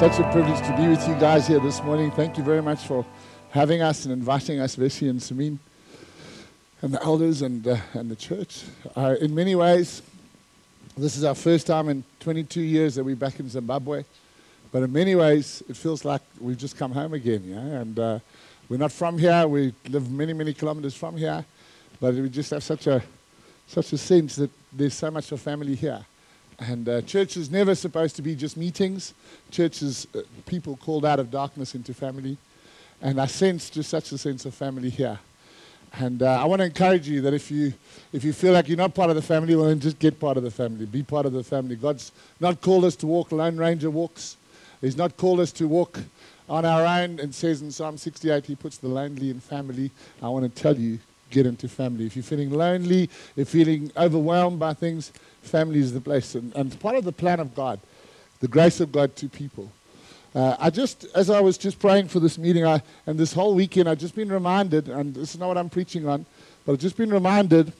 such a privilege to be with you guys here this morning. Thank you very much for having us and inviting us, Vessi and Samin, and the elders and, uh, and the church. Uh, in many ways, this is our first time in 22 years that we're back in Zimbabwe. But in many ways, it feels like we've just come home again, yeah? And uh, we're not from here. We live many, many kilometers from here. But we just have such a, such a sense that there's so much of family here. And uh, church is never supposed to be just meetings. Church is uh, people called out of darkness into family. And I sense just such a sense of family here. And uh, I want to encourage you that if you, if you feel like you're not part of the family, well, then just get part of the family. Be part of the family. God's not called us to walk Lone Ranger walks. He's not called us to walk on our own. And says in Psalm 68, He puts the lonely in family. I want to tell you, get into family. If you're feeling lonely, if you're feeling overwhelmed by things, family is the place. And, and part of the plan of God, the grace of God to people. Uh, I just, as I was just praying for this meeting, I, and this whole weekend, I've just been reminded, and this is not what I'm preaching on, but I've just been reminded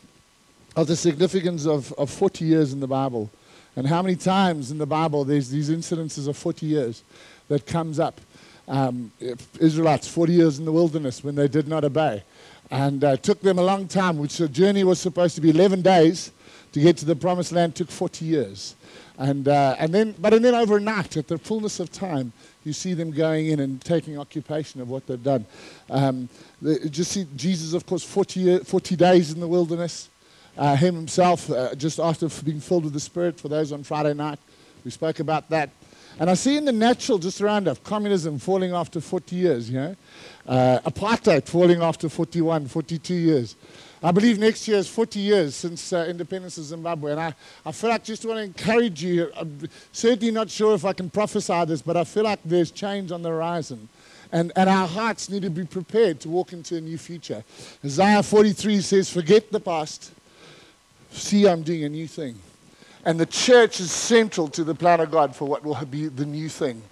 of the significance of, of 40 years in the Bible. And how many times in the Bible there's these incidences of 40 years that comes up. Um, Israelites, 40 years in the wilderness when they did not obey. And uh, took them a long time, which the journey was supposed to be 11 days to get to the promised land took 40 years. And, uh, and then, but and then overnight, at the fullness of time, you see them going in and taking occupation of what they've done. Um, just see Jesus, of course, 40, year, 40 days in the wilderness. Uh, him himself, uh, just after being filled with the Spirit, for those on Friday night, we spoke about that. And I see in the natural just around us, communism falling after 40 years, you know, uh, apartheid falling after 41, 42 years. I believe next year is 40 years since uh, independence of Zimbabwe, and I, I feel like just want to encourage you. I'm certainly not sure if I can prophesy this, but I feel like there's change on the horizon. And, and our hearts need to be prepared to walk into a new future. Isaiah 43 says, Forget the past, see, I'm doing a new thing. And the church is central to the plan of God for what will be the new thing.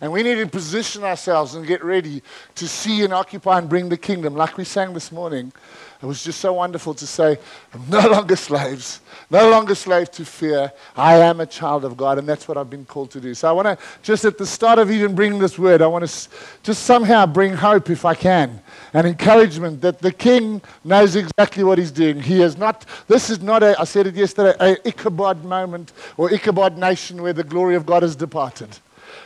And we need to position ourselves and get ready to see and occupy and bring the kingdom, like we sang this morning. It was just so wonderful to say, I'm no longer slaves, no longer slave to fear. I am a child of God, and that's what I've been called to do. So I want to, just at the start of even bringing this word, I want to just somehow bring hope if I can and encouragement that the king knows exactly what he's doing. He is not, this is not a, I said it yesterday, a Ichabod moment or Ichabod nation where the glory of God has departed.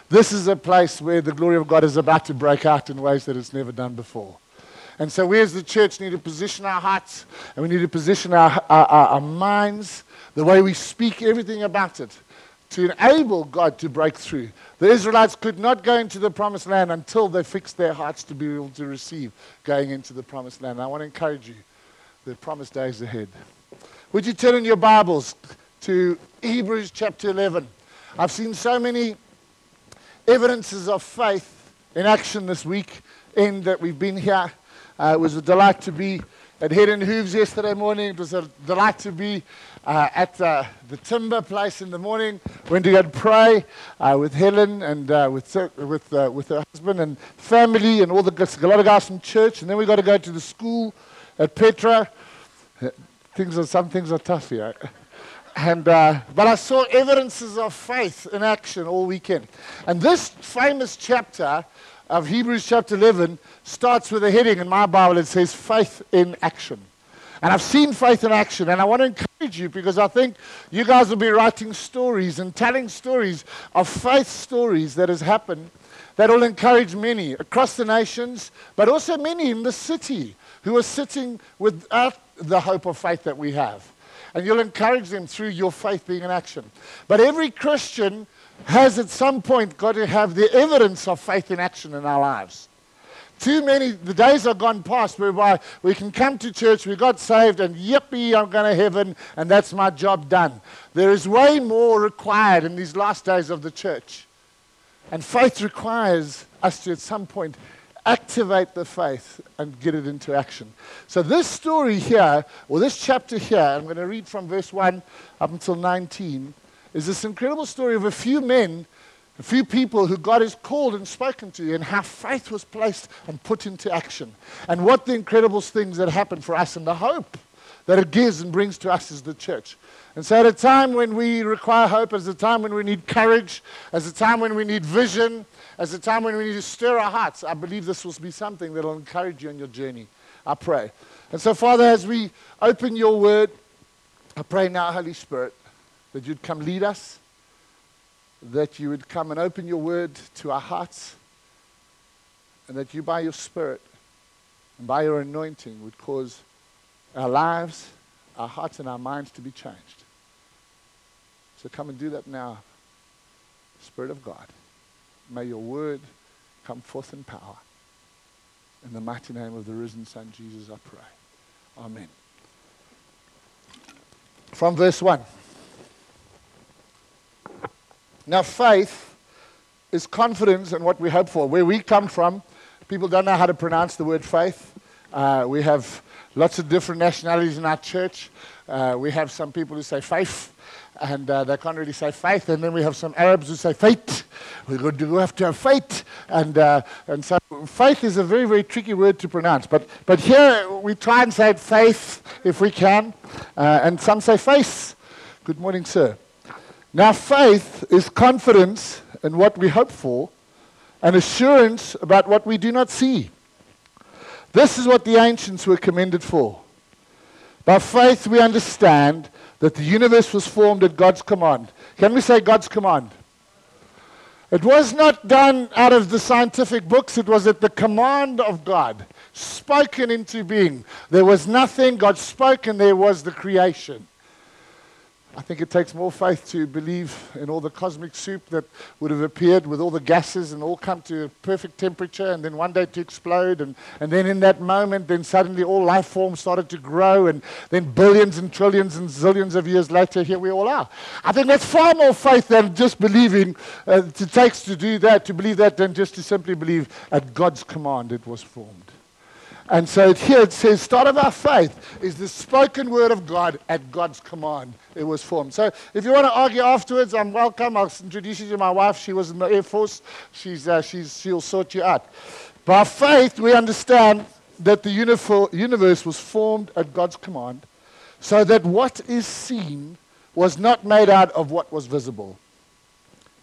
This is a place where the glory of God is about to break out in ways that it's never done before. And so we as the church need to position our hearts and we need to position our, our, our minds, the way we speak, everything about it, to enable God to break through. The Israelites could not go into the promised land until they fixed their hearts to be able to receive going into the promised land. And I want to encourage you, the promised days ahead. Would you turn in your Bibles to Hebrews chapter 11? I've seen so many evidences of faith in action this week in that we've been here uh, it was a delight to be at Head and Hooves yesterday morning. It was a delight to be uh, at uh, the timber place in the morning. Went to go and pray uh, with Helen and uh, with, with, uh, with her husband and family and all the a lot of guys from church. And then we got to go to the school at Petra. Things are, some things are tough here. And, uh, but I saw evidences of faith in action all weekend. And this famous chapter of Hebrews chapter 11 starts with a heading in my Bible. It says faith in action. And I've seen faith in action, and I want to encourage you because I think you guys will be writing stories and telling stories of faith stories that has happened that will encourage many across the nations, but also many in the city who are sitting without the hope of faith that we have. And you'll encourage them through your faith being in action. But every Christian has at some point got to have the evidence of faith in action in our lives. Too many, the days are gone past whereby we can come to church, we got saved, and yippee, I'm going to heaven, and that's my job done. There is way more required in these last days of the church. And faith requires us to, at some point, activate the faith and get it into action. So, this story here, or this chapter here, I'm going to read from verse 1 up until 19, is this incredible story of a few men a few people who God has called and spoken to, and how faith was placed and put into action, and what the incredible things that happened for us, and the hope that it gives and brings to us as the church. And so, at a time when we require hope, as a time when we need courage, as a time when we need vision, as a time when we need to stir our hearts, I believe this will be something that will encourage you on your journey. I pray. And so, Father, as we open your word, I pray now, Holy Spirit, that you'd come lead us, that you would come and open your word to our hearts, and that you, by your Spirit and by your anointing, would cause our lives, our hearts, and our minds to be changed. So come and do that now, Spirit of God. May your word come forth in power. In the mighty name of the risen Son, Jesus, I pray. Amen. From verse 1. Now, faith is confidence in what we hope for. Where we come from, people don't know how to pronounce the word faith. Uh, we have lots of different nationalities in our church. Uh, we have some people who say faith, and uh, they can't really say faith. And then we have some Arabs who say faith. We have to have faith. And, uh, and so faith is a very, very tricky word to pronounce. But, but here we try and say faith if we can. Uh, and some say face. Good morning, sir. Now, faith is confidence in what we hope for and assurance about what we do not see. This is what the ancients were commended for. By faith, we understand that the universe was formed at God's command. Can we say God's command? It was not done out of the scientific books, it was at the command of God, spoken into being. There was nothing, God spoke, and there was the creation. I think it takes more faith to believe in all the cosmic soup that would have appeared with all the gases and all come to a perfect temperature and then one day to explode. And, and then in that moment, then suddenly all life forms started to grow. And then billions and trillions and zillions of years later, here we all are. I think that's far more faith than just believing uh, it takes to do that, to believe that, than just to simply believe at God's command it was formed. And so here it says, start of our faith is the spoken word of God at God's command. It was formed. So if you want to argue afterwards, I'm welcome. I'll introduce you to my wife. She was in the Air Force. She's, uh, she's, she'll sort you out. By faith, we understand that the universe was formed at God's command so that what is seen was not made out of what was visible.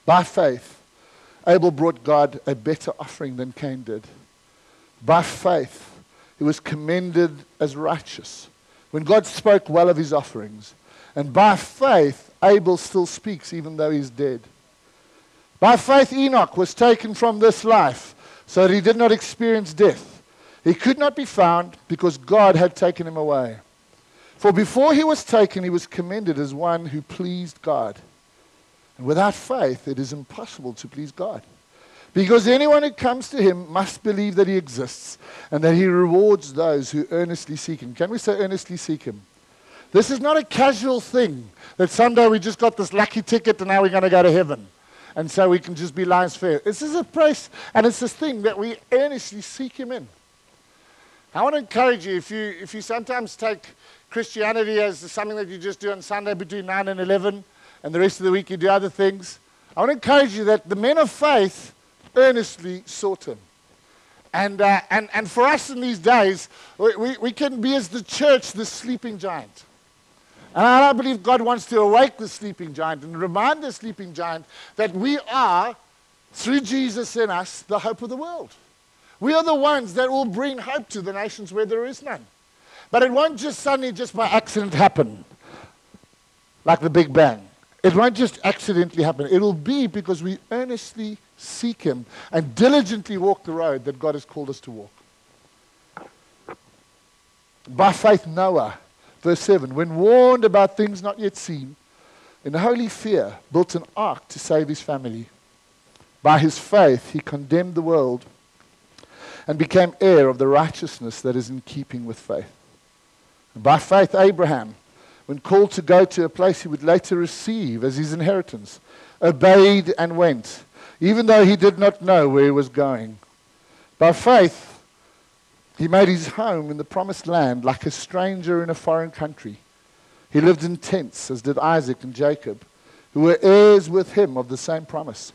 By faith, Abel brought God a better offering than Cain did. By faith, he was commended as righteous when God spoke well of his offerings. And by faith, Abel still speaks even though he's dead. By faith, Enoch was taken from this life so that he did not experience death. He could not be found because God had taken him away. For before he was taken, he was commended as one who pleased God. And without faith, it is impossible to please God. Because anyone who comes to him must believe that he exists and that he rewards those who earnestly seek him. Can we say earnestly seek him? This is not a casual thing that someday we just got this lucky ticket and now we're going to go to heaven. And so we can just be laissez-faire. This is a place and it's this thing that we earnestly seek him in. I want to encourage you if you, if you sometimes take Christianity as something that you just do on Sunday between 9 and 11 and the rest of the week you do other things, I want to encourage you that the men of faith earnestly sought him. And, uh, and, and for us in these days, we, we, can be as the church the sleeping giant. And I believe God wants to awake the sleeping giant and remind the sleeping giant that we are, through Jesus in us, the hope of the world. We are the ones that will bring hope to the nations where there is none. But it won't just suddenly, just by accident, happen like the Big Bang. It won't just accidentally happen. It will be because we earnestly seek Him, and diligently walk the road that God has called us to walk. By faith, Noah, verse 7, when warned about things not yet seen, in holy fear, built an ark to save his family. By his faith, he condemned the world and became heir of the righteousness that is in keeping with faith. And by faith, Abraham, when called to go to a place he would later receive as his inheritance, obeyed and went even though he did not know where he was going. By faith, he made his home in the promised land like a stranger in a foreign country. He lived in tents, as did Isaac and Jacob, who were heirs with him of the same promise.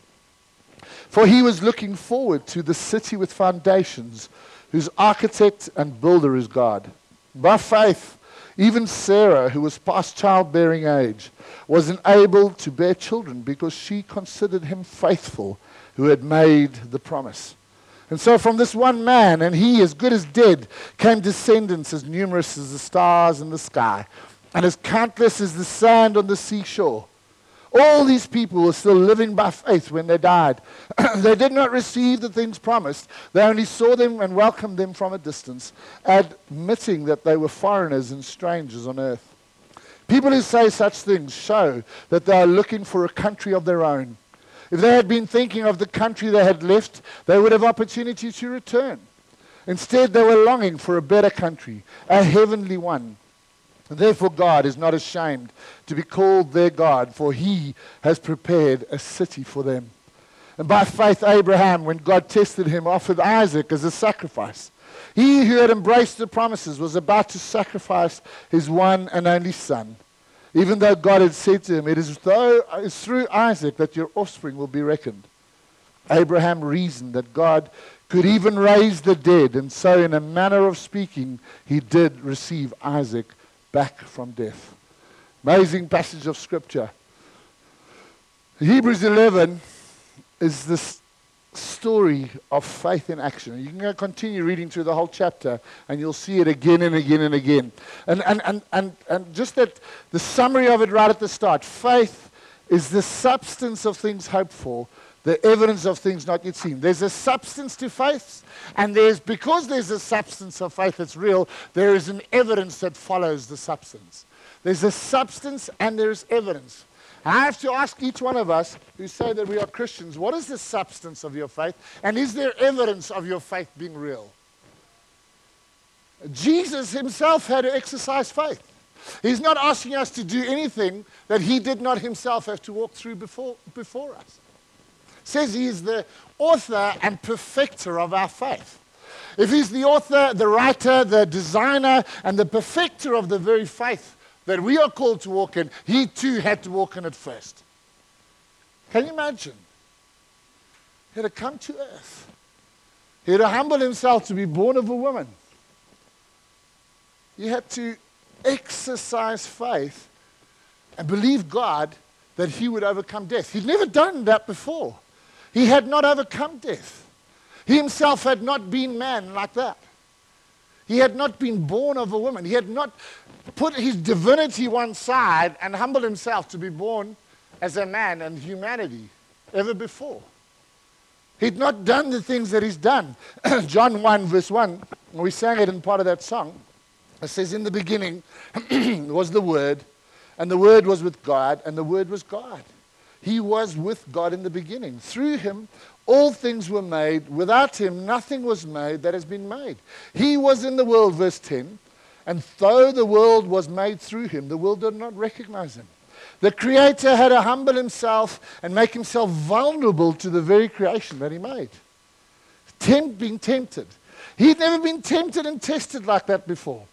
For he was looking forward to the city with foundations, whose architect and builder is God. By faith, Even Sarah, who was past childbearing age, wasn't able to bear children because she considered him faithful who had made the promise. And so, from this one man, and he as good as dead, came descendants as numerous as the stars in the sky, and as countless as the sand on the seashore. All these people were still living by faith when they died. they did not receive the things promised. They only saw them and welcomed them from a distance, admitting that they were foreigners and strangers on earth. People who say such things show that they are looking for a country of their own. If they had been thinking of the country they had left, they would have opportunity to return. Instead, they were longing for a better country, a heavenly one. Therefore, God is not ashamed to be called their God, for he has prepared a city for them. And by faith, Abraham, when God tested him, offered Isaac as a sacrifice. He who had embraced the promises was about to sacrifice his one and only son. Even though God had said to him, It is through Isaac that your offspring will be reckoned. Abraham reasoned that God could even raise the dead, and so, in a manner of speaking, he did receive Isaac back from death. Amazing passage of scripture. Hebrews 11 is this story of faith in action. You can continue reading through the whole chapter and you'll see it again and again and again. And, and, and, and, and just that the summary of it right at the start faith is the substance of things hoped for, the evidence of things not yet seen. There's a substance to faith, and there's because there's a substance of faith that's real, there is an evidence that follows the substance. There's a substance and there's evidence. I have to ask each one of us who say that we are Christians, what is the substance of your faith? And is there evidence of your faith being real? Jesus himself had to exercise faith. He's not asking us to do anything that he did not himself have to walk through before, before us says he is the author and perfecter of our faith. If he's the author, the writer, the designer, and the perfecter of the very faith that we are called to walk in, he too had to walk in it first. Can you imagine? He had to come to earth. He had to humble himself to be born of a woman. He had to exercise faith and believe God that he would overcome death. He'd never done that before. He had not overcome death. He himself had not been man like that. He had not been born of a woman. He had not put his divinity one side and humbled himself to be born as a man and humanity ever before. He'd not done the things that he's done. John 1, verse 1, we sang it in part of that song. It says, In the beginning was the Word, and the Word was with God, and the Word was God. He was with God in the beginning. Through him, all things were made. Without him, nothing was made that has been made. He was in the world, verse 10, and though the world was made through him, the world did not recognize him. The Creator had to humble himself and make himself vulnerable to the very creation that he made. Tempt, being tempted. He'd never been tempted and tested like that before.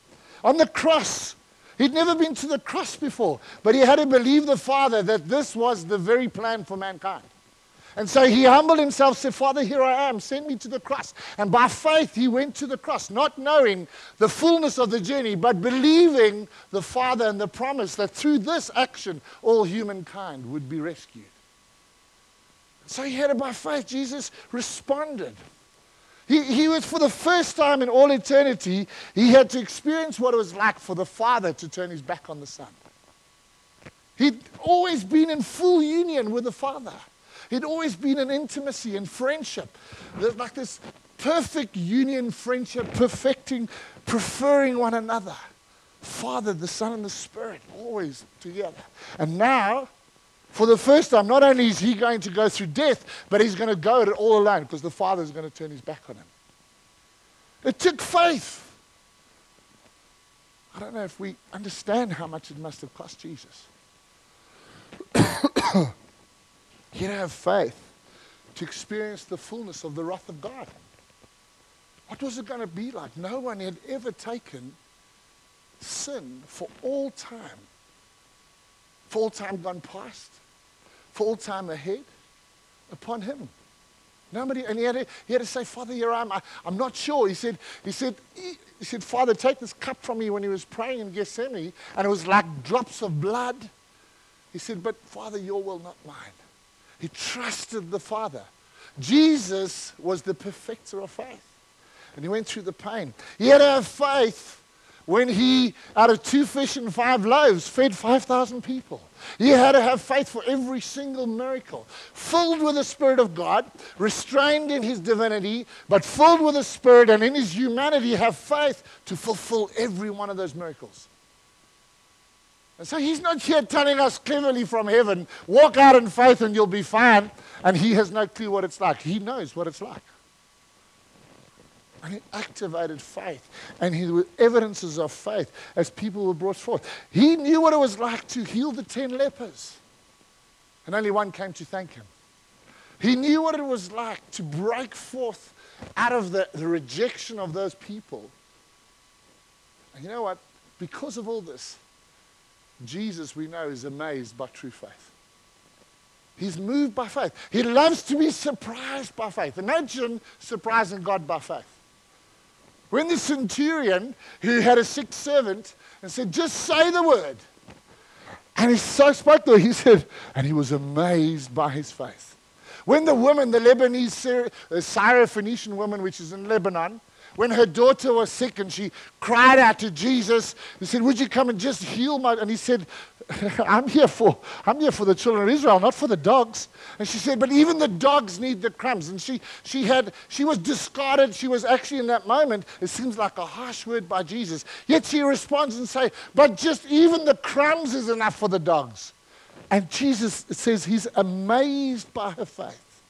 On the cross, He'd never been to the cross before, but he had to believe the Father that this was the very plan for mankind. And so he humbled himself, said, Father, here I am, send me to the cross. And by faith, he went to the cross, not knowing the fullness of the journey, but believing the Father and the promise that through this action, all humankind would be rescued. So he had it by faith. Jesus responded. He, he was, for the first time in all eternity, he had to experience what it was like for the Father to turn his back on the Son. He'd always been in full union with the Father. He'd always been in intimacy and friendship. There's like this perfect union, friendship, perfecting, preferring one another. Father, the Son, and the Spirit, always together. And now, for the first time, not only is he going to go through death, but he's going to go it all alone because the Father is going to turn his back on him. It took faith. I don't know if we understand how much it must have cost Jesus. he had to have faith to experience the fullness of the wrath of God. What was it going to be like? No one had ever taken sin for all time, for all time gone past for all time ahead upon him. Nobody, and he had, to, he had to say, Father, here I am. I, am not sure. He said, he, said, he, he said, Father, take this cup from me when he was praying in Gethsemane, and it was like drops of blood. He said, But Father, your will, not mine. He trusted the Father. Jesus was the perfecter of faith. And he went through the pain. He had to have faith when he, out of two fish and five loaves, fed 5,000 people. He had to have faith for every single miracle. Filled with the Spirit of God, restrained in his divinity, but filled with the Spirit and in his humanity, have faith to fulfill every one of those miracles. And so he's not here telling us cleverly from heaven, walk out in faith and you'll be fine. And he has no clue what it's like. He knows what it's like. And he activated faith. And he were evidences of faith as people were brought forth. He knew what it was like to heal the ten lepers. And only one came to thank him. He knew what it was like to break forth out of the, the rejection of those people. And you know what? Because of all this, Jesus, we know, is amazed by true faith. He's moved by faith. He loves to be surprised by faith. Imagine surprising God by faith. When the centurion, who had a sick servant, and said, Just say the word. And he so spoke to her, he said, and he was amazed by his faith. When the woman, the Lebanese, the uh, Syrophoenician woman, which is in Lebanon, when her daughter was sick and she cried out to Jesus, and said, Would you come and just heal my? And he said, I'm here for I'm here for the children of Israel, not for the dogs. And she said, But even the dogs need the crumbs. And she she had she was discarded. She was actually in that moment, it seems like a harsh word by Jesus. Yet she responds and say, But just even the crumbs is enough for the dogs. And Jesus says he's amazed by her faith.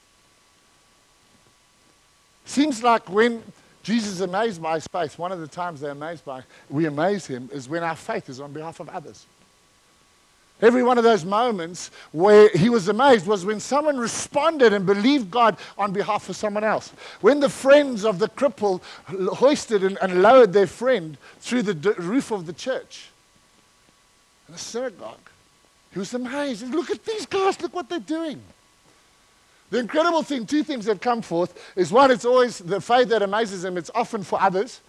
Seems like when Jesus is amazed by his faith. One of the times they're amazed by, we amaze him, is when our faith is on behalf of others. Every one of those moments where he was amazed was when someone responded and believed God on behalf of someone else. When the friends of the cripple hoisted and, and lowered their friend through the d- roof of the church, the synagogue, he was amazed. Look at these guys, look what they're doing. The incredible thing, two things that come forth, is one, it's always the faith that amazes him, it's often for others.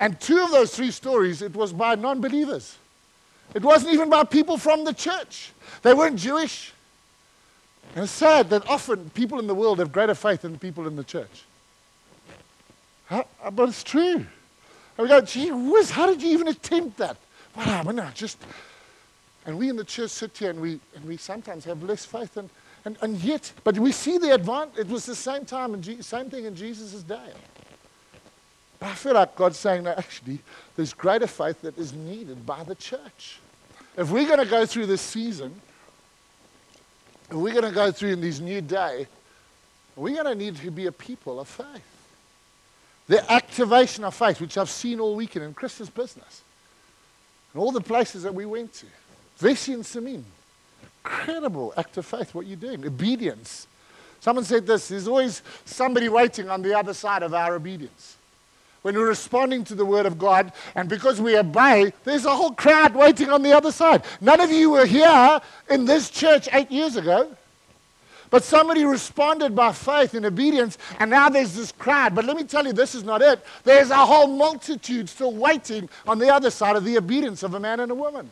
And two of those three stories, it was by non believers. It wasn't even by people from the church. They weren't Jewish. And it's sad that often people in the world have greater faith than people in the church. How, uh, but it's true. And we go, gee whiz, how did you even attempt that? I mean, I just. And we in the church sit here and we, and we sometimes have less faith than and, and yet, but we see the advantage. It was the same time and same thing in Jesus' day. But I feel like God's saying that actually there's greater faith that is needed by the church. If we're going to go through this season, if we're going to go through in this new day, we're going to need to be a people of faith. The activation of faith, which I've seen all weekend in Chris's business, and all the places that we went to, Vessi and Samin, incredible act of faith, what you're doing. Obedience. Someone said this there's always somebody waiting on the other side of our obedience. When we're responding to the word of God, and because we obey, there's a whole crowd waiting on the other side. None of you were here in this church eight years ago. But somebody responded by faith and obedience, and now there's this crowd. But let me tell you, this is not it. There's a whole multitude still waiting on the other side of the obedience of a man and a woman.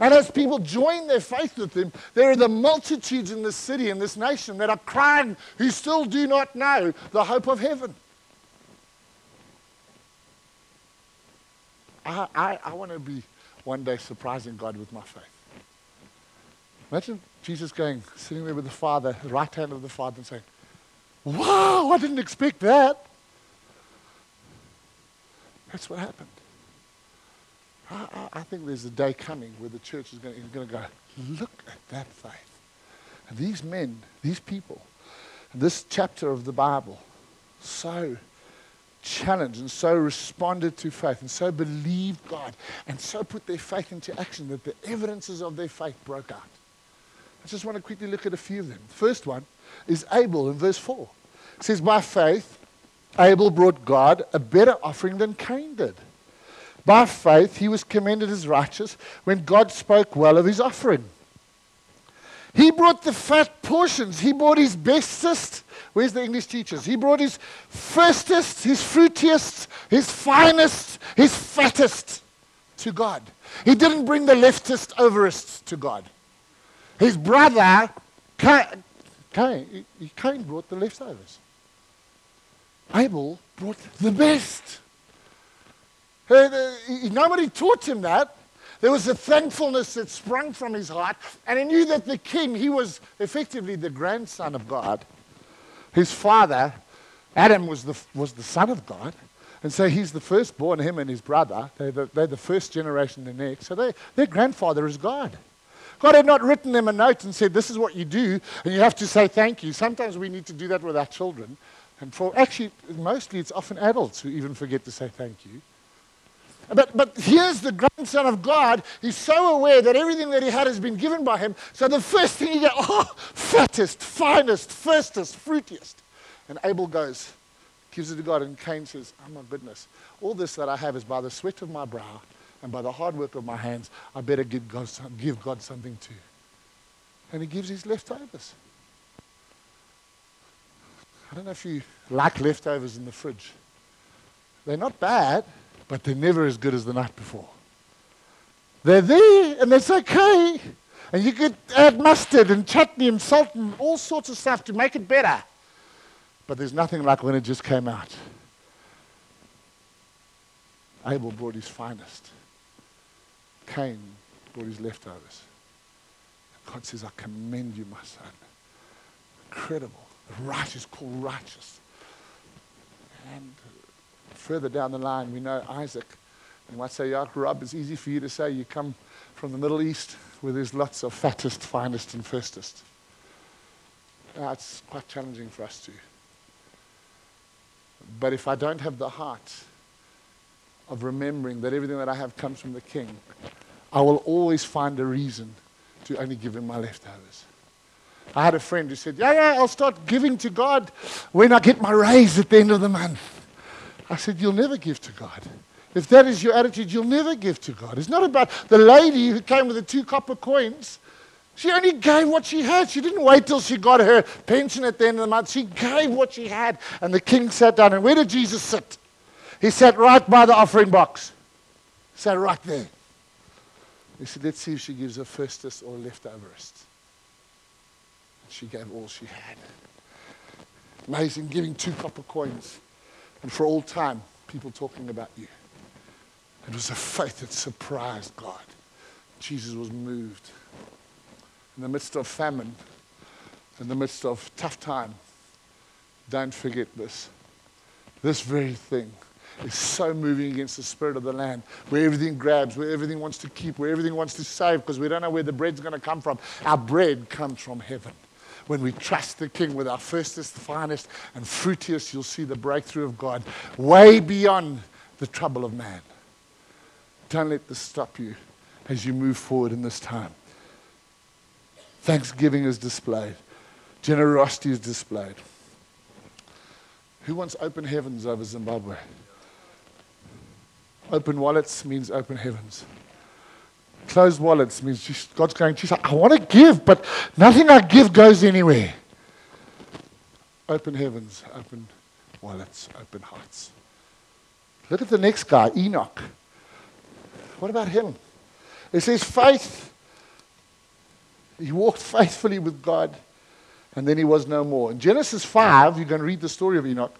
And as people join their faith with him, there are the multitudes in this city, in this nation, that are crying who still do not know the hope of heaven. I, I, I want to be one day surprising God with my faith. Imagine Jesus going, sitting there with the Father, the right hand of the Father, and saying, Wow, I didn't expect that. That's what happened. I, I, think there's a day coming where the church is going to go, look at that faith. These men, these people, this chapter of the Bible, so challenged and so responded to faith and so believed God and so put their faith into action that the evidences of their faith broke out. I just want to quickly look at a few of them. The first one is Abel in verse 4. It says, By faith, Abel brought God a better offering than Cain did. By faith, he was commended as righteous when God spoke well of his offering. He brought the fat portions. He brought his bestest where's the English teachers? He brought his firstest, his fruitiest, his finest, his fattest to God. He didn't bring the leftist overists to God. His brother, Cain, Cain, Cain brought the leftovers. Abel brought the best. Nobody taught him that. There was a thankfulness that sprung from his heart, and he knew that the king, he was effectively the grandson of God. His father, Adam, was the, was the son of God. And so he's the firstborn, him and his brother. They're the, they're the first generation, the next. So they, their grandfather is God. God had not written them a note and said, This is what you do, and you have to say thank you. Sometimes we need to do that with our children. And for actually, mostly it's often adults who even forget to say thank you. But, but here's the grandson of God. He's so aware that everything that he had has been given by him. So the first thing he gets, oh, fattest, finest, firstest, fruitiest. And Abel goes, gives it to God, and Cain says, Oh my goodness, all this that I have is by the sweat of my brow and by the hard work of my hands. I better give God, give God something too. And he gives his leftovers. I don't know if you like leftovers in the fridge. They're not bad, but they're never as good as the night before. They're there, and it's okay. And you could add mustard and chutney and salt and all sorts of stuff to make it better. But there's nothing like when it just came out. Abel brought his finest. Cain brought his leftovers. God says, I commend you, my son. Incredible. The righteous called righteous. And further down the line, we know Isaac. And might say, yeah, Rob, it's easy for you to say you come from the Middle East where there's lots of fattest, finest, and firstest. It's quite challenging for us too. But if I don't have the heart of remembering that everything that I have comes from the King, I will always find a reason to only give him my leftovers. I had a friend who said, Yeah, yeah, I'll start giving to God when I get my raise at the end of the month. I said, You'll never give to God. If that is your attitude, you'll never give to God. It's not about the lady who came with the two copper coins. She only gave what she had. She didn't wait till she got her pension at the end of the month. She gave what she had. And the king sat down. And where did Jesus sit? He sat right by the offering box. Sat right there. He said, Let's see if she gives a firstest or leftoverist. She gave all she had. Amazing, giving two copper coins. And for all time, people talking about you. It was a faith that surprised God. Jesus was moved. In the midst of famine, in the midst of tough time, don't forget this. This very thing is so moving against the spirit of the land, where everything grabs, where everything wants to keep, where everything wants to save, because we don't know where the bread's going to come from. Our bread comes from heaven. When we trust the King with our firstest, finest, and fruitiest, you'll see the breakthrough of God way beyond the trouble of man. Don't let this stop you as you move forward in this time. Thanksgiving is displayed, generosity is displayed. Who wants open heavens over Zimbabwe? Open wallets means open heavens. Closed wallets means God's going, to say, I want to give, but nothing I give goes anywhere. Open heavens, open wallets, open hearts. Look at the next guy, Enoch. What about him? It says faith. He walked faithfully with God, and then he was no more. In Genesis 5, you're going to read the story of Enoch.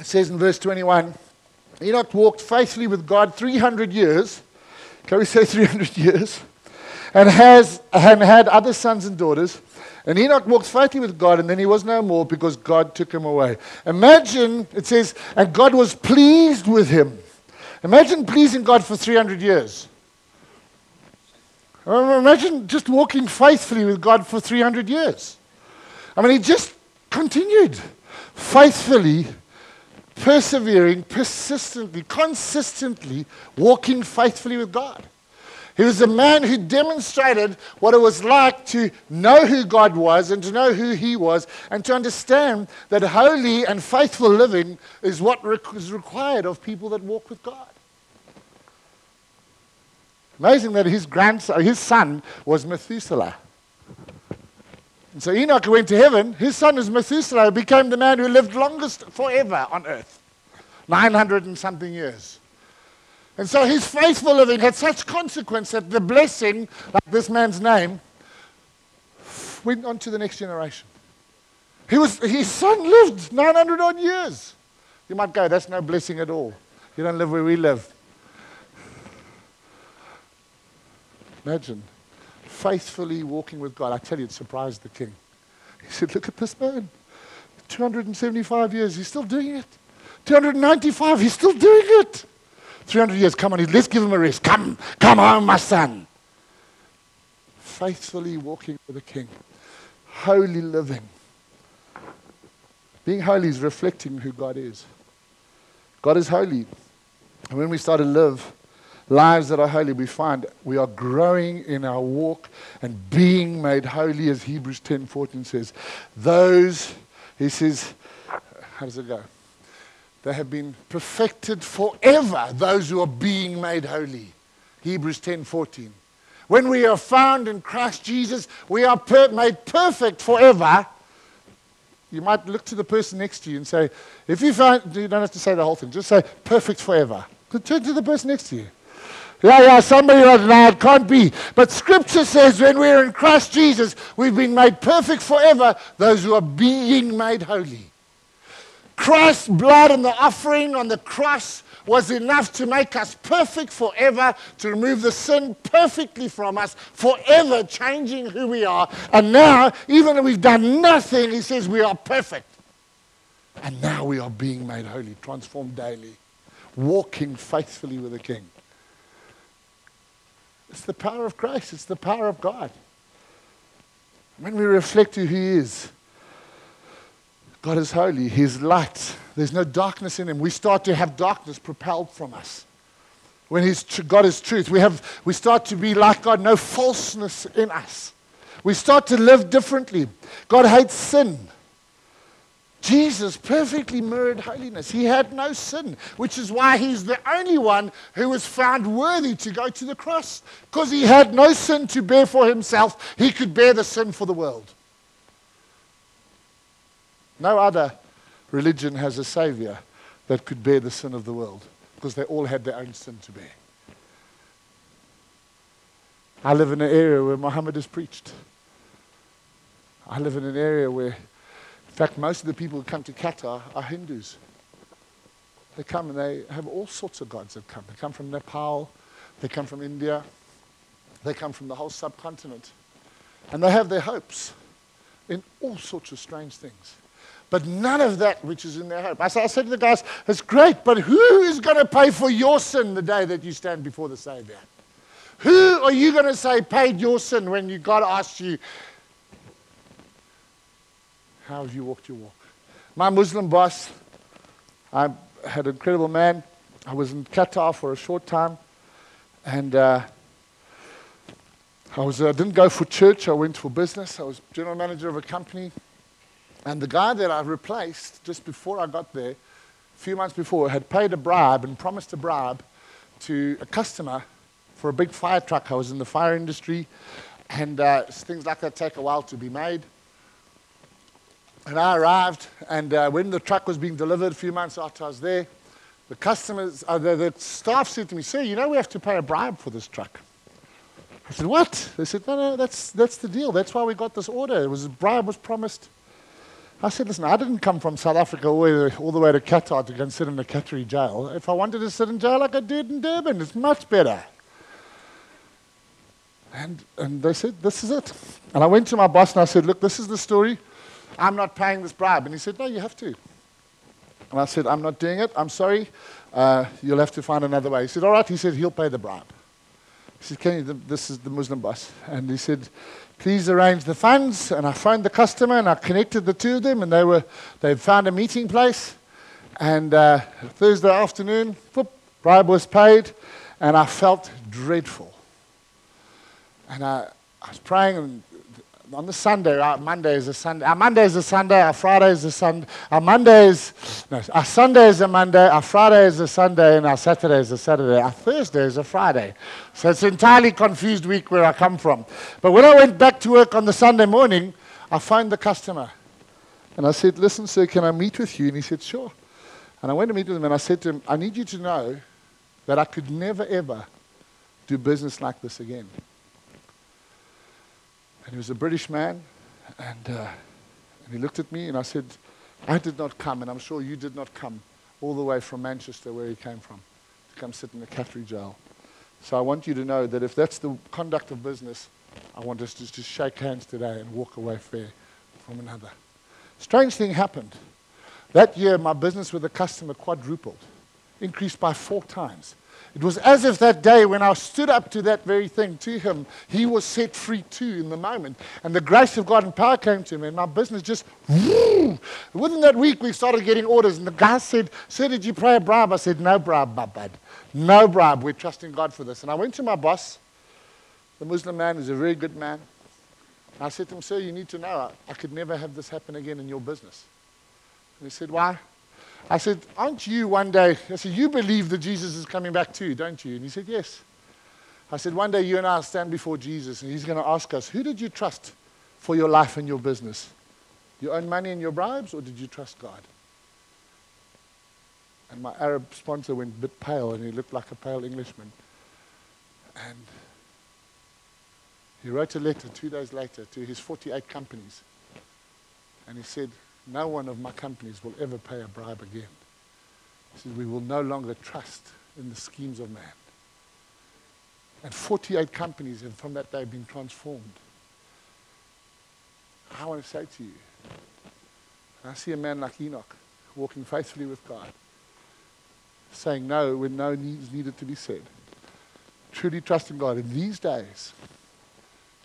It says in verse 21 Enoch walked faithfully with God 300 years. Can we say 300 years? And, has, and had other sons and daughters. And Enoch walked faithfully with God, and then he was no more because God took him away. Imagine, it says, and God was pleased with him. Imagine pleasing God for 300 years. Um, imagine just walking faithfully with God for 300 years. I mean, he just continued faithfully persevering, persistently, consistently walking faithfully with God. He was a man who demonstrated what it was like to know who God was and to know who He was and to understand that holy and faithful living is what is required of people that walk with God. Amazing that his grandson, his son was Methuselah. And so Enoch went to heaven. His son is Methuselah, became the man who lived longest forever on earth 900 and something years. And so his faithful living had such consequence that the blessing, like this man's name, went on to the next generation. He was, his son lived 900 odd years. You might go, that's no blessing at all. You don't live where we live. Imagine faithfully walking with God. I tell you, it surprised the king. He said, Look at this man. 275 years, he's still doing it. 295, he's still doing it. 300 years, come on, let's give him a rest. Come, come home, my son. Faithfully walking with the king. Holy living. Being holy is reflecting who God is. God is holy. And when we start to live lives that are holy, we find we are growing in our walk and being made holy, as Hebrews 10 14 says. Those, he says, how does it go? They have been perfected forever, those who are being made holy. Hebrews 10 14. When we are found in Christ Jesus, we are per- made perfect forever. You might look to the person next to you and say, if you find, you don't have to say the whole thing, just say perfect forever. Turn to the person next to you. Yeah, yeah, somebody right now, it can't be. But Scripture says when we're in Christ Jesus, we've been made perfect forever, those who are being made holy. Christ's blood and the offering on the cross was enough to make us perfect forever, to remove the sin perfectly from us, forever changing who we are. And now, even though we've done nothing, he says we are perfect. And now we are being made holy, transformed daily, walking faithfully with the King. It's the power of Christ, it's the power of God. When we reflect who He is, God is holy, He's light. There's no darkness in Him. We start to have darkness propelled from us. When he's tr- God is truth, we, have, we start to be like God, no falseness in us. We start to live differently. God hates sin. Jesus perfectly mirrored holiness. He had no sin, which is why he's the only one who was found worthy to go to the cross. Because he had no sin to bear for himself, he could bear the sin for the world. No other religion has a savior that could bear the sin of the world because they all had their own sin to bear. I live in an area where Muhammad is preached. I live in an area where in fact, most of the people who come to Qatar are Hindus. They come and they have all sorts of gods that come. They come from Nepal, they come from India, they come from the whole subcontinent. And they have their hopes in all sorts of strange things. But none of that which is in their hope. I, I said to the guys, it's great, but who is going to pay for your sin the day that you stand before the Savior? Who are you going to say paid your sin when you, God asked you, how have you walked your walk? My Muslim boss, I had an incredible man. I was in Qatar for a short time, and uh, I was, uh, didn't go for church. I went for business. I was general manager of a company, and the guy that I replaced just before I got there, a few months before, had paid a bribe and promised a bribe to a customer for a big fire truck. I was in the fire industry, and uh, things like that take a while to be made. And I arrived, and uh, when the truck was being delivered a few months after I was there, the customers, uh, the, the, staff said to me, Sir, you know we have to pay a bribe for this truck. I said, What? They said, No, no, that's, that's the deal. That's why we got this order. It was a bribe was promised. I said, Listen, I didn't come from South Africa all the, way, all the way to Qatar to go and sit in a Qatari jail. If I wanted to sit in jail, like I did in Durban. It's much better. And, and they said, This is it. And I went to my boss and I said, Look, this is the story. I'm not paying this bribe. And he said, No, you have to. And I said, I'm not doing it. I'm sorry. Uh, you'll have to find another way. He said, All right. He said, He'll pay the bribe. He said, you, this is the Muslim boss. And he said, Please arrange the funds. And I phoned the customer and I connected the two of them. And they, were, they found a meeting place. And uh, Thursday afternoon, whoop, bribe was paid. And I felt dreadful. And I, I was praying and on the Sunday, our Monday is a Sunday, our Monday is a Sunday, our Friday is a Sunday, our Monday is, no, our Sunday is a Monday, our Friday is a Sunday, and our Saturday is a Saturday. Our Thursday is a Friday. So it's an entirely confused week where I come from. But when I went back to work on the Sunday morning, I phoned the customer and I said, Listen, sir, can I meet with you? And he said, Sure. And I went to meet with him and I said to him, I need you to know that I could never, ever do business like this again. And he was a British man, and, uh, and he looked at me and I said, I did not come, and I'm sure you did not come all the way from Manchester, where he came from, to come sit in the Qatari jail. So I want you to know that if that's the conduct of business, I want us to just shake hands today and walk away fair from another. Strange thing happened. That year, my business with the customer quadrupled, increased by four times. It was as if that day when I stood up to that very thing to him, he was set free too in the moment. And the grace of God and power came to him, and my business just, woo! within that week, we started getting orders. And the guy said, Sir, did you pray a bribe? I said, No bribe, my bud. No bribe. We're trusting God for this. And I went to my boss, the Muslim man, is a very good man. I said to him, Sir, you need to know I, I could never have this happen again in your business. And he said, Why? I said, Aren't you one day? I said, You believe that Jesus is coming back too, don't you? And he said, Yes. I said, One day you and I stand before Jesus and he's going to ask us, Who did you trust for your life and your business? Your own money and your bribes, or did you trust God? And my Arab sponsor went a bit pale and he looked like a pale Englishman. And he wrote a letter two days later to his 48 companies. And he said, no one of my companies will ever pay a bribe again. He said, We will no longer trust in the schemes of man. And 48 companies have from that day been transformed. I want to say to you, I see a man like Enoch walking faithfully with God, saying no when no needs needed to be said, truly trusting God. In these days,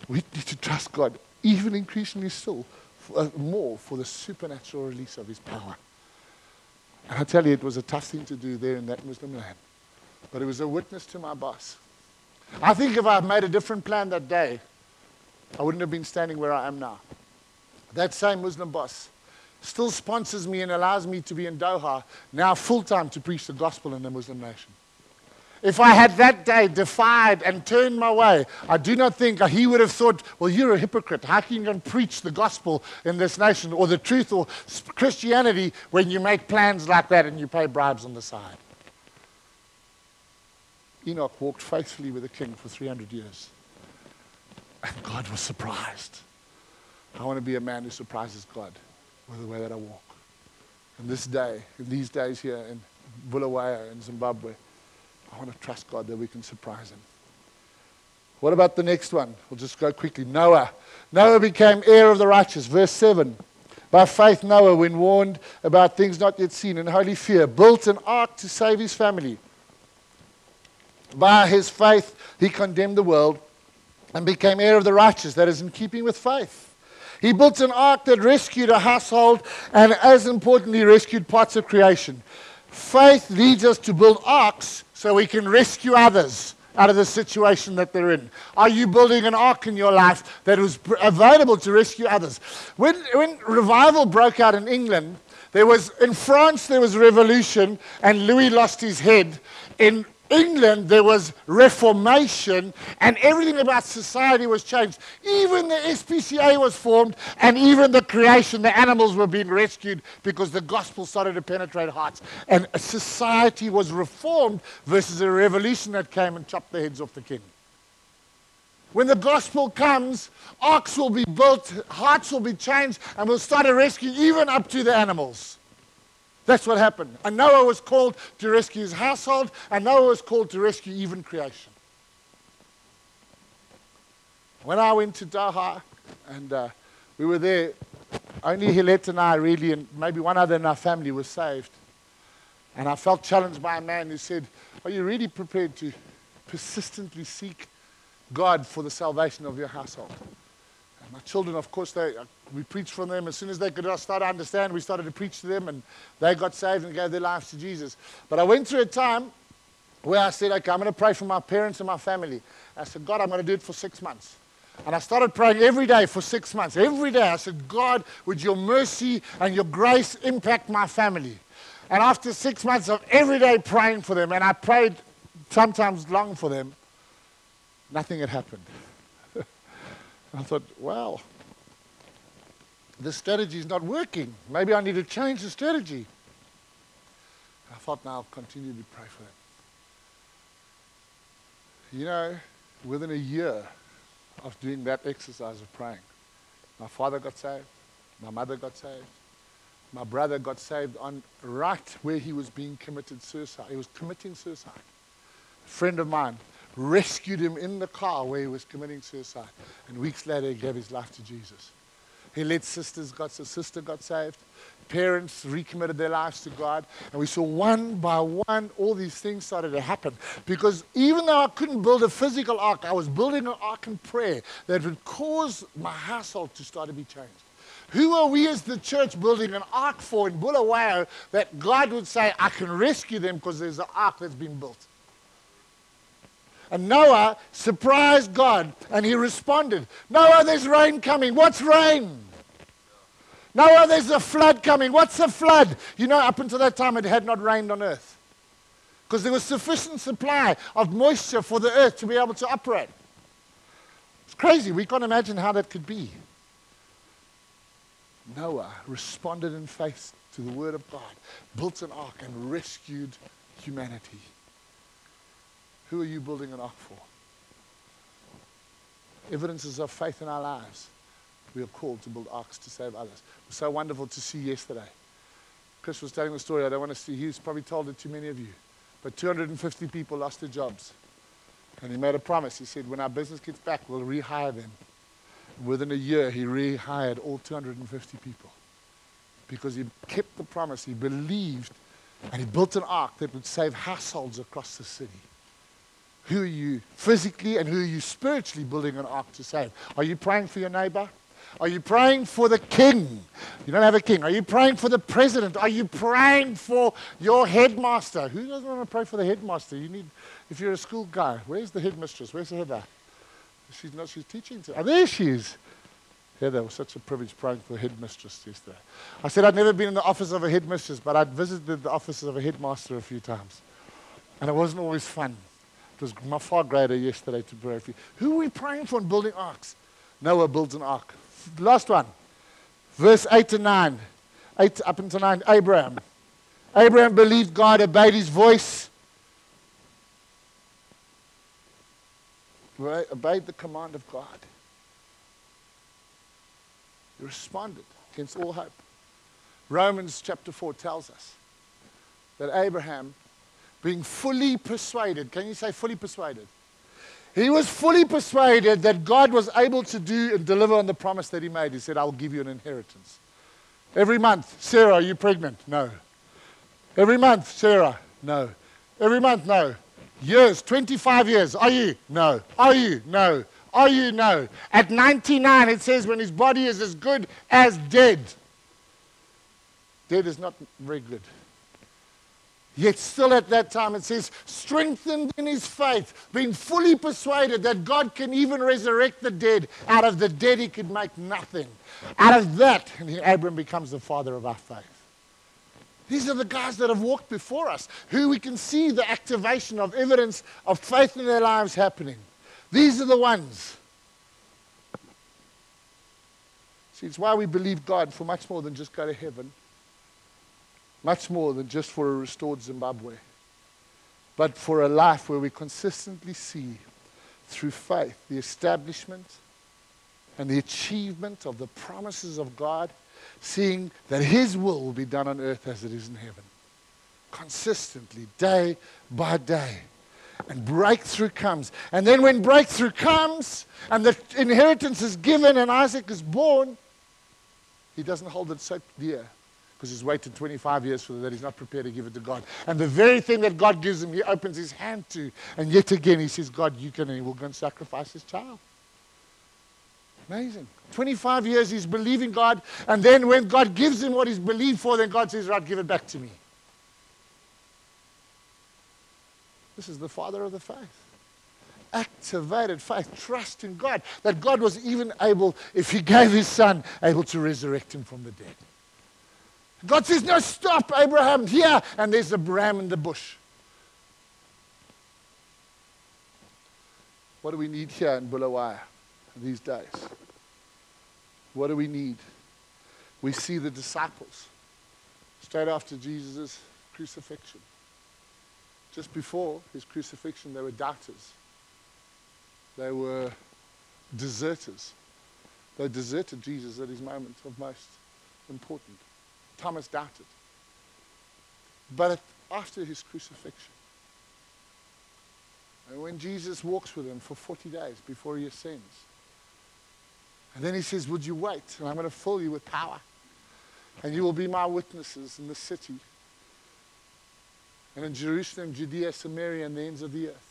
we need to trust God, even increasingly still, uh, more for the supernatural release of his power. And I tell you, it was a tough thing to do there in that Muslim land. But it was a witness to my boss. I think if I had made a different plan that day, I wouldn't have been standing where I am now. That same Muslim boss still sponsors me and allows me to be in Doha now full time to preach the gospel in the Muslim nation. If I had that day defied and turned my way, I do not think he would have thought, well, you're a hypocrite. How can you go and preach the gospel in this nation or the truth or Christianity when you make plans like that and you pay bribes on the side? Enoch walked faithfully with the king for 300 years. And God was surprised. I want to be a man who surprises God with the way that I walk. And this day, in these days here in Bulawayo in Zimbabwe, I want to trust God that we can surprise him. What about the next one? We'll just go quickly. Noah. Noah became heir of the righteous. Verse 7. By faith, Noah, when warned about things not yet seen in holy fear, built an ark to save his family. By his faith, he condemned the world and became heir of the righteous. That is in keeping with faith. He built an ark that rescued a household and, as importantly, rescued parts of creation. Faith leads us to build arks so we can rescue others out of the situation that they're in? Are you building an ark in your life that was available to rescue others? When, when revival broke out in England, there was in France there was a revolution and Louis lost his head. In England, there was reformation, and everything about society was changed. Even the SPCA was formed, and even the creation, the animals were being rescued because the gospel started to penetrate hearts. And society was reformed versus a revolution that came and chopped the heads off the king. When the gospel comes, arks will be built, hearts will be changed, and we'll start a rescue even up to the animals. That's what happened. And Noah was called to rescue his household, and Noah was called to rescue even creation. When I went to Doha, and uh, we were there, only Hilette and I really, and maybe one other in our family, was saved. And I felt challenged by a man who said, Are you really prepared to persistently seek God for the salvation of your household? My children, of course, they, uh, we preached for them. As soon as they could start to understand, we started to preach to them, and they got saved and gave their lives to Jesus. But I went through a time where I said, okay, I'm going to pray for my parents and my family. I said, God, I'm going to do it for six months. And I started praying every day for six months. Every day I said, God, would your mercy and your grace impact my family? And after six months of every day praying for them, and I prayed sometimes long for them, nothing had happened. I thought, well, this strategy is not working. Maybe I need to change the strategy. I thought, now I'll continue to pray for them. You know, within a year of doing that exercise of praying, my father got saved, my mother got saved, my brother got saved on right where he was being committed suicide. He was committing suicide. A friend of mine rescued him in the car where he was committing suicide. And weeks later, he gave his life to Jesus. He led sisters, got a sister got saved. Parents recommitted their lives to God. And we saw one by one all these things started to happen. Because even though I couldn't build a physical ark, I was building an ark in prayer that would cause my household to start to be changed. Who are we as the church building an ark for in Bulawayo that God would say, I can rescue them because there's an ark that's been built? And Noah surprised God and he responded, Noah, there's rain coming. What's rain? Noah, there's a flood coming. What's a flood? You know, up until that time, it had not rained on earth because there was sufficient supply of moisture for the earth to be able to operate. It's crazy. We can't imagine how that could be. Noah responded in faith to the word of God, built an ark, and rescued humanity. Who are you building an ark for? Evidences of faith in our lives. We are called to build arks to save others. It was so wonderful to see yesterday. Chris was telling the story. I don't want to see. He's probably told it to many of you. But 250 people lost their jobs. And he made a promise. He said, when our business gets back, we'll rehire them. Within a year, he rehired all 250 people because he kept the promise. He believed and he built an ark that would save households across the city. Who are you physically and who are you spiritually building an ark to save? Are you praying for your neighbor? Are you praying for the king? You don't have a king. Are you praying for the president? Are you praying for your headmaster? Who doesn't want to pray for the headmaster? You need, if you're a school guy, where's the headmistress? Where's Heather? She's not, she's teaching. To, oh, there she is. Heather was such a privilege praying for headmistress yesterday. I said I'd never been in the office of a headmistress, but I'd visited the office of a headmaster a few times. And it wasn't always fun. It was far greater yesterday to pray for you. Who are we praying for in building arks? Noah builds an ark. Last one. Verse 8 to 9. 8 up until 9. Abraham. Abraham believed God, obeyed his voice, obeyed the command of God. He responded against all hope. Romans chapter 4 tells us that Abraham being fully persuaded. Can you say fully persuaded? He was fully persuaded that God was able to do and deliver on the promise that he made. He said, I will give you an inheritance. Every month, Sarah, are you pregnant? No. Every month, Sarah? No. Every month, no. Years, 25 years. Are you? No. Are you? No. Are you? No. At 99, it says when his body is as good as dead. Dead is not very good. Yet still at that time it says, strengthened in his faith, being fully persuaded that God can even resurrect the dead. Out of the dead he could make nothing. Out of that, Abram becomes the father of our faith. These are the guys that have walked before us, who we can see the activation of evidence of faith in their lives happening. These are the ones. See, it's why we believe God for much more than just go to heaven much more than just for a restored Zimbabwe, but for a life where we consistently see through faith the establishment and the achievement of the promises of God, seeing that His will will be done on earth as it is in heaven. Consistently, day by day. And breakthrough comes. And then when breakthrough comes and the inheritance is given and Isaac is born, he doesn't hold it so dear because he's waited 25 years for that. He's not prepared to give it to God. And the very thing that God gives him, he opens his hand to. And yet again, he says, God, you can, and he will go and sacrifice his child. Amazing. 25 years he's believing God. And then when God gives him what he's believed for, then God says, right, give it back to me. This is the father of the faith. Activated faith, trust in God, that God was even able, if he gave his son, able to resurrect him from the dead. God says, No, stop, Abraham, here. And there's a ram in the bush. What do we need here in Bulawayo these days? What do we need? we see the disciples straight after Jesus' crucifixion. Just before his crucifixion, they were doubters. They were deserters. They deserted Jesus at his moment of most important. Thomas doubted. But after his crucifixion, and when Jesus walks with him for 40 days before he ascends, and then he says, Would you wait? And I'm going to fill you with power. And you will be my witnesses in the city and in Jerusalem, Judea, Samaria, and the ends of the earth.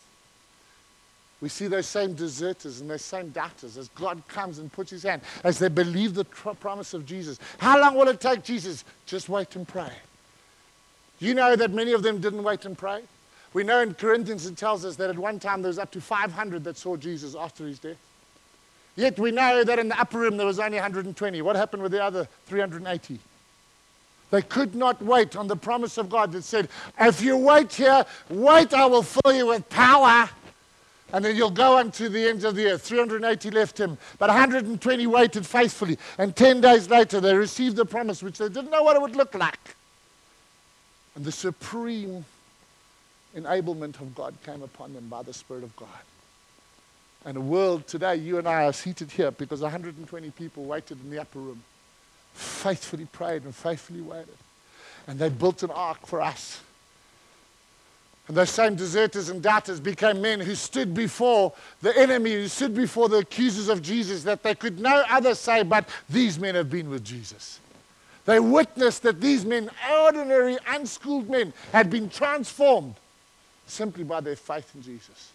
We see those same deserters and those same doubters as God comes and puts his hand, as they believe the tr- promise of Jesus. How long will it take, Jesus? Just wait and pray. You know that many of them didn't wait and pray? We know in Corinthians it tells us that at one time there was up to 500 that saw Jesus after his death. Yet we know that in the upper room there was only 120. What happened with the other 380? They could not wait on the promise of God that said, If you wait here, wait, I will fill you with power. And then you'll go unto the ends of the earth. 380 left him, but 120 waited faithfully. And 10 days later, they received the promise, which they didn't know what it would look like. And the supreme enablement of God came upon them by the Spirit of God. And the world today, you and I are seated here because 120 people waited in the upper room, faithfully prayed and faithfully waited. And they built an ark for us. And those same deserters and doubters became men who stood before the enemy, who stood before the accusers of Jesus, that they could no other say, but these men have been with Jesus. They witnessed that these men, ordinary, unschooled men, had been transformed simply by their faith in Jesus.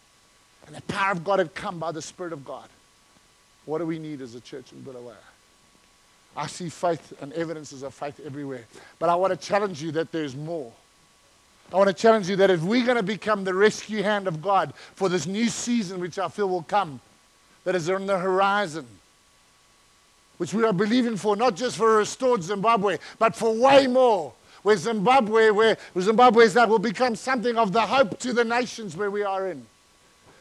And the power of God had come by the Spirit of God. What do we need as a church in Bulawayo? I see faith and evidences of faith everywhere. But I want to challenge you that there's more. I want to challenge you that if we're going to become the rescue hand of God for this new season, which I feel will come, that is on the horizon, which we are believing for, not just for a restored Zimbabwe, but for way more. Where Zimbabwe, where Zimbabwe is that will become something of the hope to the nations where we are in.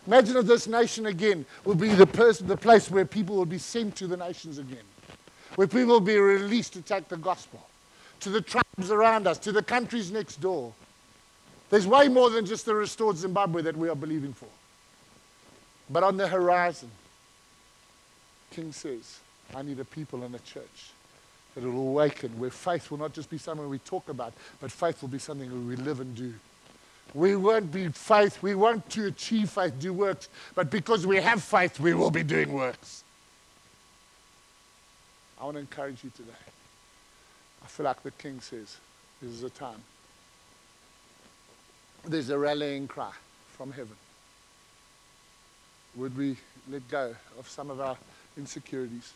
Imagine if this nation again will be the, the place where people will be sent to the nations again, where people will be released to take the gospel to the tribes around us, to the countries next door. There's way more than just the restored Zimbabwe that we are believing for. But on the horizon, King says, I need a people and a church that will awaken, where faith will not just be something we talk about, but faith will be something we live and do. We won't be faith, we want to achieve faith, do works, but because we have faith, we will be doing works. I want to encourage you today. I feel like the king says, this is a time. There's a rallying cry from heaven. Would we let go of some of our insecurities,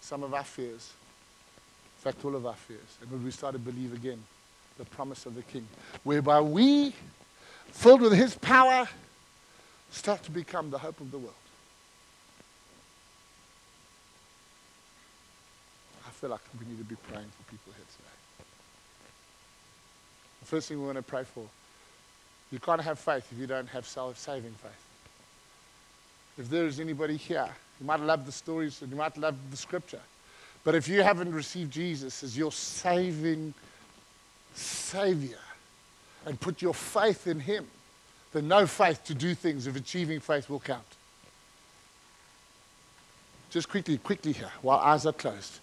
some of our fears, in fact, all of our fears, and would we start to believe again the promise of the King, whereby we, filled with His power, start to become the hope of the world. I feel like we need to be praying for people here today. The first thing we want to pray for you can't have faith if you don't have self-saving faith. If there is anybody here, you might love the stories and you might love the scripture, but if you haven't received Jesus as your saving Savior and put your faith in Him, then no faith to do things of achieving faith will count. Just quickly, quickly here, while eyes are closed.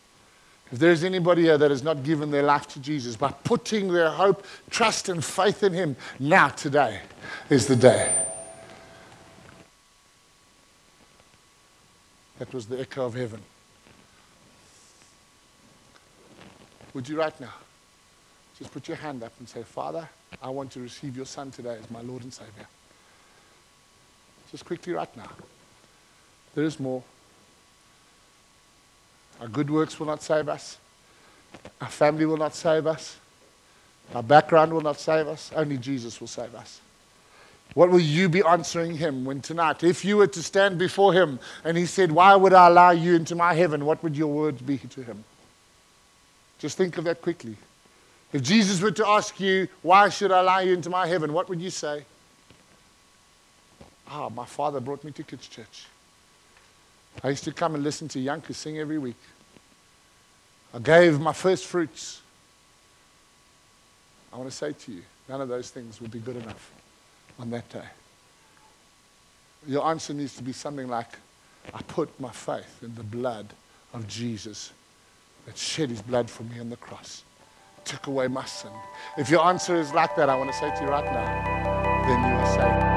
If there's anybody here that has not given their life to Jesus by putting their hope, trust, and faith in Him, now, today is the day. That was the echo of heaven. Would you right now just put your hand up and say, Father, I want to receive your Son today as my Lord and Savior? Just quickly right now. There is more. Our good works will not save us. Our family will not save us. Our background will not save us. Only Jesus will save us. What will you be answering him when tonight, if you were to stand before him and he said, Why would I allow you into my heaven? What would your words be to him? Just think of that quickly. If Jesus were to ask you, Why should I allow you into my heaven? What would you say? Ah, my father brought me to kids' church. I used to come and listen to Yanku sing every week. I gave my first fruits. I want to say to you, none of those things would be good enough on that day. Your answer needs to be something like, I put my faith in the blood of Jesus that shed his blood for me on the cross, took away my sin. If your answer is like that, I want to say to you right now, then you are saved.